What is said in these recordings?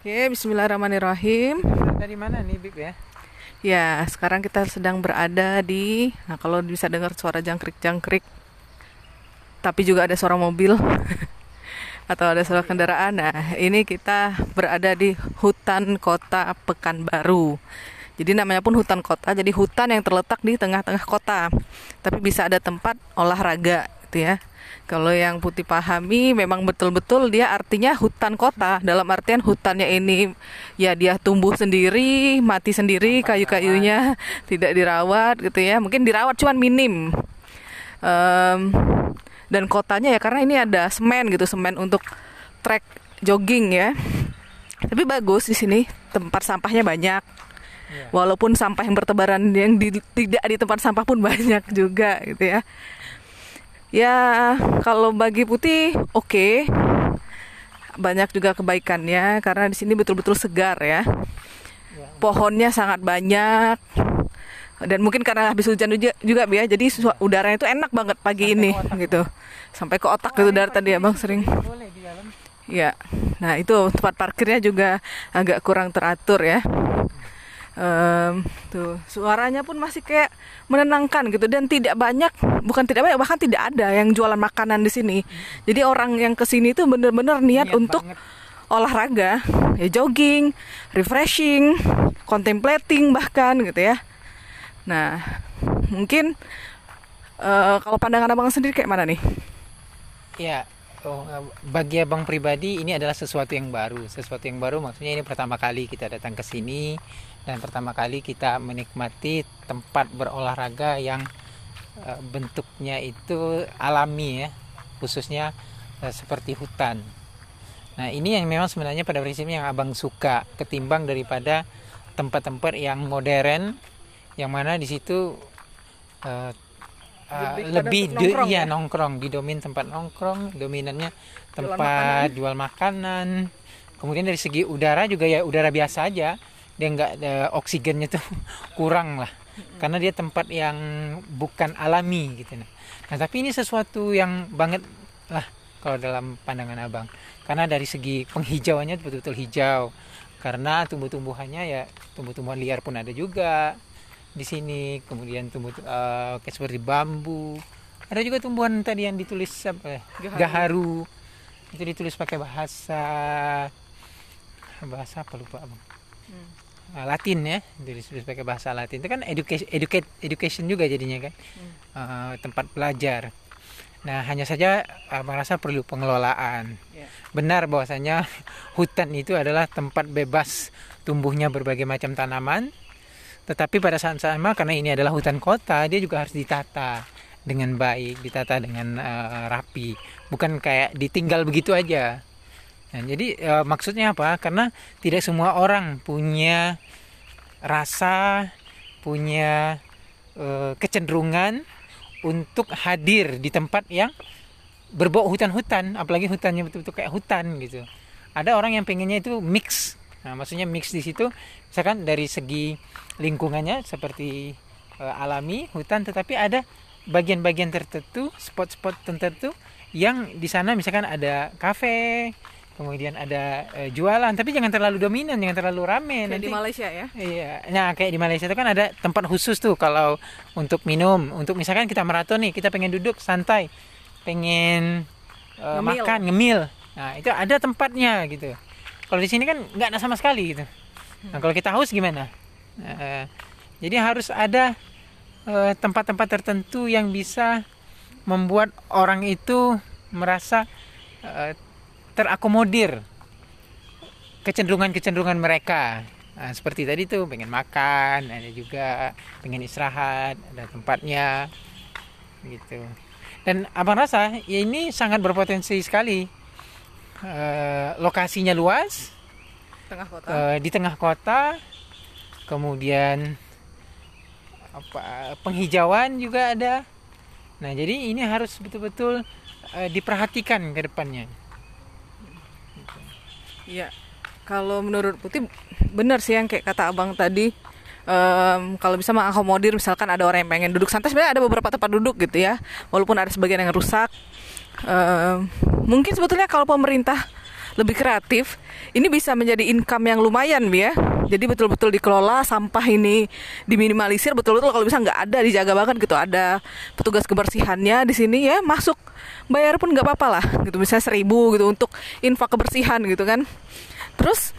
Oke, bismillahirrahmanirrahim. Dari mana nih Bib ya? Ya, sekarang kita sedang berada di Nah, kalau bisa dengar suara jangkrik-jangkrik tapi juga ada suara mobil atau ada suara kendaraan. Nah, ini kita berada di hutan kota Pekanbaru. Jadi namanya pun hutan kota, jadi hutan yang terletak di tengah-tengah kota. Tapi bisa ada tempat olahraga ya. Kalau yang putih pahami memang betul-betul dia artinya hutan kota dalam artian hutannya ini ya dia tumbuh sendiri, mati sendiri, kayu-kayunya tidak dirawat gitu ya. Mungkin dirawat cuman minim. Um, dan kotanya ya karena ini ada semen gitu, semen untuk trek jogging ya. Tapi bagus di sini tempat sampahnya banyak. Iya. Walaupun sampah yang bertebaran yang di, tidak di tempat sampah pun banyak juga gitu ya ya kalau bagi putih oke. Okay. banyak juga kebaikannya karena di sini betul-betul segar ya. Pohonnya sangat banyak. Dan mungkin karena habis hujan juga, juga ya. Jadi udaranya itu enak banget pagi sampai ini gitu. Sampai ke otak gitu dari tadi ya bang sering. ya. Nah itu tempat parkirnya juga agak kurang teratur ya um, tuh suaranya pun masih kayak menenangkan gitu. Dan tidak banyak bukan tidak banyak bahkan tidak ada yang jualan makanan di sini. Jadi orang yang ke sini itu bener-bener niat, niat untuk banget. olahraga ya jogging refreshing contemplating bahkan gitu ya. Nah mungkin uh, kalau pandangan abang sendiri kayak mana nih? Ya Oh, bagi abang pribadi ini adalah sesuatu yang baru. Sesuatu yang baru maksudnya ini pertama kali kita datang ke sini dan pertama kali kita menikmati tempat berolahraga yang uh, bentuknya itu alami ya, khususnya uh, seperti hutan. Nah, ini yang memang sebenarnya pada prinsipnya yang abang suka ketimbang daripada tempat-tempat yang modern yang mana di situ uh, uh, lebih, lebih nongkrong, iya, ya nongkrong didomin tempat nongkrong dominannya tempat jual makanan. jual makanan kemudian dari segi udara juga ya udara biasa aja dia nggak oksigennya tuh kurang lah. Karena dia tempat yang bukan alami gitu. Nah tapi ini sesuatu yang banget lah kalau dalam pandangan abang. Karena dari segi penghijauannya betul-betul hijau. Karena tumbuh-tumbuhannya ya tumbuh-tumbuhan liar pun ada juga di sini. Kemudian tumbuh uh, kayak seperti bambu. Ada juga tumbuhan tadi yang ditulis apa ya? gaharu. gaharu. Itu ditulis pakai bahasa bahasa apa lupa abang hmm. Uh, Latin ya ditulis pakai bahasa Latin itu kan education educate education juga jadinya kan hmm. uh, tempat belajar nah hanya saja uh, merasa perlu pengelolaan yeah. benar bahwasanya hutan itu adalah tempat bebas tumbuhnya berbagai macam tanaman tetapi pada saat sama karena ini adalah hutan kota, dia juga harus ditata dengan baik, ditata dengan uh, rapi, bukan kayak ditinggal begitu aja. Nah, jadi uh, maksudnya apa? Karena tidak semua orang punya rasa, punya uh, kecenderungan untuk hadir di tempat yang berbau hutan-hutan, apalagi hutannya betul-betul kayak hutan gitu. Ada orang yang pengennya itu mix Nah, maksudnya mix di situ misalkan dari segi lingkungannya seperti e, alami hutan tetapi ada bagian-bagian tertentu, spot-spot tertentu yang di sana misalkan ada kafe, kemudian ada e, jualan, tapi jangan terlalu dominan, jangan terlalu rame. Kayak nanti, di Malaysia ya? Iya, nah kayak di Malaysia itu kan ada tempat khusus tuh kalau untuk minum, untuk misalkan kita maraton nih, kita pengen duduk santai, pengen e, ngemil. makan, ngemil, nah itu ada tempatnya gitu. Kalau di sini kan nggak ada sama sekali gitu. Nah kalau kita haus gimana? Uh, jadi harus ada eh, tempat-tempat tertentu yang bisa membuat orang itu merasa terakomodir kecenderungan-kecenderungan mereka. Nah, seperti tadi tuh pengen makan ada juga pengen istirahat ada tempatnya gitu. Dan abang rasa ya ini sangat berpotensi sekali uh, lokasinya luas tengah kota. Uh, di tengah kota kemudian apa penghijauan juga ada. Nah jadi ini harus betul-betul uh, diperhatikan ke depannya iya. Kalau menurut Putih benar sih yang kayak kata abang tadi um, kalau bisa mengakomodir misalkan ada orang yang pengen duduk santai sebenarnya ada beberapa tempat duduk gitu ya. Walaupun ada sebagian yang rusak. Um, mungkin sebetulnya kalau pemerintah lebih kreatif, ini bisa menjadi income yang lumayan ya. Jadi betul-betul dikelola sampah ini diminimalisir betul-betul kalau bisa nggak ada dijaga banget gitu. Ada petugas kebersihannya di sini ya masuk bayar pun nggak apa-apa lah gitu. Misalnya seribu gitu untuk infak kebersihan gitu kan. Terus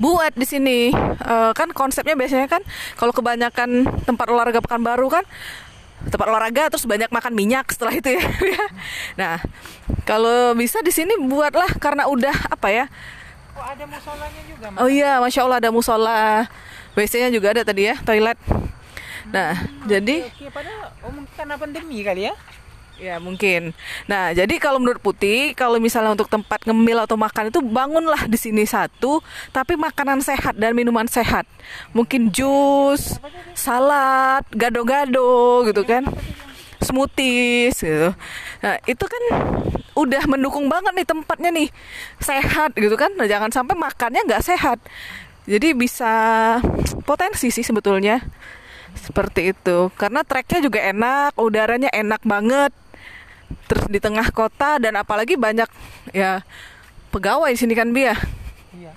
buat di sini uh, kan konsepnya biasanya kan kalau kebanyakan tempat olahraga pekan baru kan tempat olahraga terus banyak makan minyak setelah itu ya. nah, kalau bisa di sini buatlah karena udah apa ya? Oh, ada musolanya juga. Oh iya, masya Allah ada musola. WC-nya juga ada tadi ya, toilet. Nah, hmm, jadi oke, pada oh, karena pandemi kali ya? Ya mungkin. Nah jadi kalau menurut Putih, kalau misalnya untuk tempat ngemil atau makan itu bangunlah di sini satu, tapi makanan sehat dan minuman sehat. Mungkin jus, salad, gado-gado gitu kan, smoothies gitu. Nah itu kan udah mendukung banget nih tempatnya nih sehat gitu kan. Nah, jangan sampai makannya nggak sehat. Jadi bisa potensi sih sebetulnya seperti itu karena treknya juga enak udaranya enak banget terus di tengah kota dan apalagi banyak ya pegawai di sini kan Bia. Iya.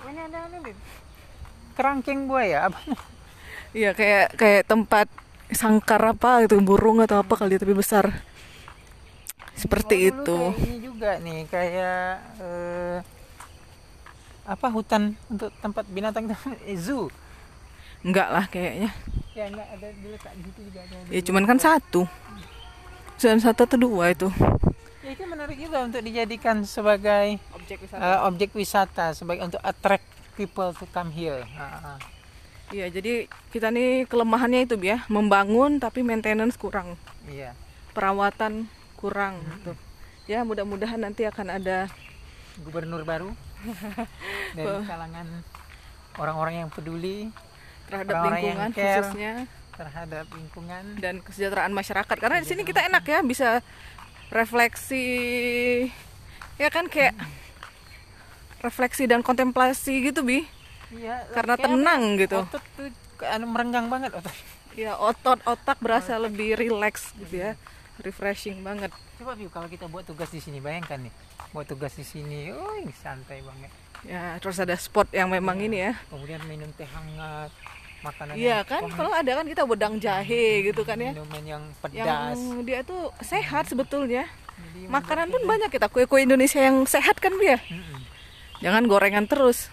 Buaya apa? Iya kayak kayak tempat sangkar apa gitu burung atau apa kali tapi besar. Seperti oh, itu. ini juga nih kayak uh, apa hutan untuk tempat binatang eh, zoo. Enggak lah kayaknya. Ya enggak ada diletak di situ juga ada. Ya cuman kan satu dan satu atau dua itu ya, itu menarik juga untuk dijadikan sebagai objek wisata, uh, objek wisata sebagai untuk attract people to come here uh, Iya, jadi kita nih kelemahannya itu ya, membangun tapi maintenance kurang. Iya. Perawatan kurang hmm. gitu. Ya, mudah-mudahan nanti akan ada gubernur baru dari kalangan orang-orang yang peduli terhadap orang lingkungan yang care, khususnya terhadap lingkungan dan kesejahteraan masyarakat karena di sini kita enak ya bisa refleksi ya kan kayak refleksi dan kontemplasi gitu bi iya, karena tenang gitu. Otot tuh anu merenggang banget otot. Ya otot otak berasa otot. lebih rileks gitu ya. Refreshing banget. Coba bi kalau kita buat tugas di sini bayangkan nih. Buat tugas di sini oh santai banget. Ya terus ada spot yang memang ya, ini ya. Kemudian minum teh hangat makanan iya kan kalau ada kan kita wedang jahe gitu kan ya. Minuman yang pedas. yang dia tuh sehat sebetulnya. Jadi makanan pun banyak kita kue-kue Indonesia yang sehat kan dia jangan gorengan terus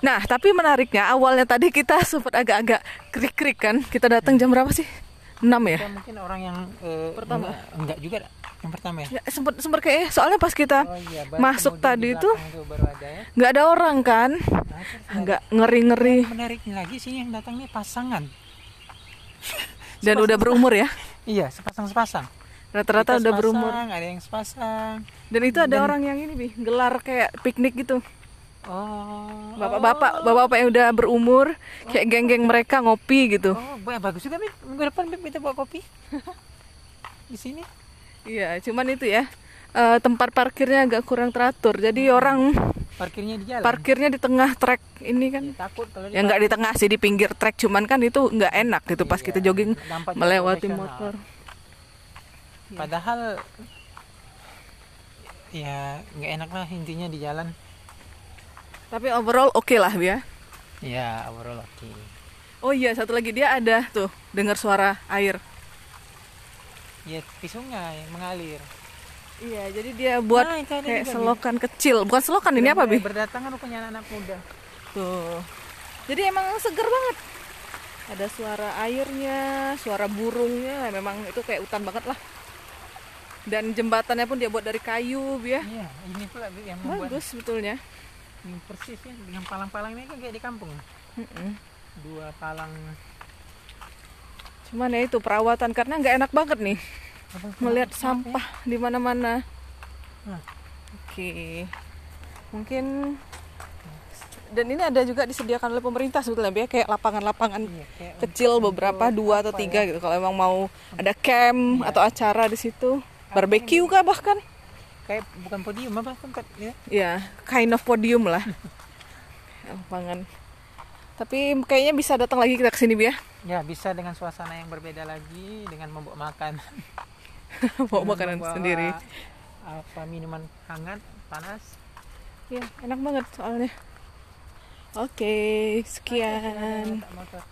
nah tapi menariknya awalnya tadi kita sempat agak-agak krik-krik kan. Kita datang jam berapa sih? 6 ya? ya mungkin orang yang uh, pertama. enggak, enggak juga yang pertama ya, ya sempat sempat kayak soalnya pas kita oh, iya, masuk tadi itu ya. nggak ada orang kan? Nah, nggak ngeri ngeri menariknya lagi sih yang datang nih pasangan. Dan udah berumur ya? Iya sepasang sepasang rata-rata udah berumur. ada yang sepasang. Dan itu ada dan, orang yang ini bi gelar kayak piknik gitu Oh. Bapak-bapak, bapak-bapak yang udah berumur, kayak geng-geng mereka ngopi gitu. Oh, bagus juga, Minggu depan kita bawa kopi. Di sini. Iya, cuman itu ya uh, tempat parkirnya agak kurang teratur. Jadi hmm. orang parkirnya di jalan. Parkirnya di tengah trek ini kan. Ya, takut kalau Ya nggak di tengah sih di pinggir trek, cuman kan itu nggak enak gitu iya, pas kita jogging melewati motor. Padahal ya nggak enak lah intinya di jalan. Tapi overall oke okay lah ya. Iya, overall oke. Okay. Oh iya, satu lagi dia ada tuh dengar suara air. Ya di sungai mengalir. Iya jadi dia buat nah, kayak selokan nih. kecil. Bukan selokan ini apa bi berdatangan rupanya anak-anak muda. Tuh. Jadi emang seger banget. Ada suara airnya suara burungnya memang itu kayak hutan banget lah. Dan jembatannya pun dia buat dari kayu ya iya ini pula yang membuat. Bagus sebetulnya ini persis ya. Dengan palang-palang ini kan kayak di kampung. Mm -mm. dua palang. Cuman ya itu perawatan karena nggak enak banget nih. Melihat sampah di mana-mana. Oke. Mungkin dan ini ada juga disediakan oleh pemerintah sebetulnya ya. Kayak lapangan-lapangan iya, kecil beberapa dua atau tiga ya? gitu. Kalau emang mau ada camp iya. atau acara di situ. Barbeque kah bahkan kayak bukan podium apa tempat ya ya kind of podium lah lapangan tapi kayaknya bisa datang lagi kita ke sini ya. Ya bisa dengan suasana yang berbeda lagi dengan membawa makan. bawa makanan membawa sendiri. Apa minuman hangat panas. Iya, enak banget soalnya. Oke, sekian. motor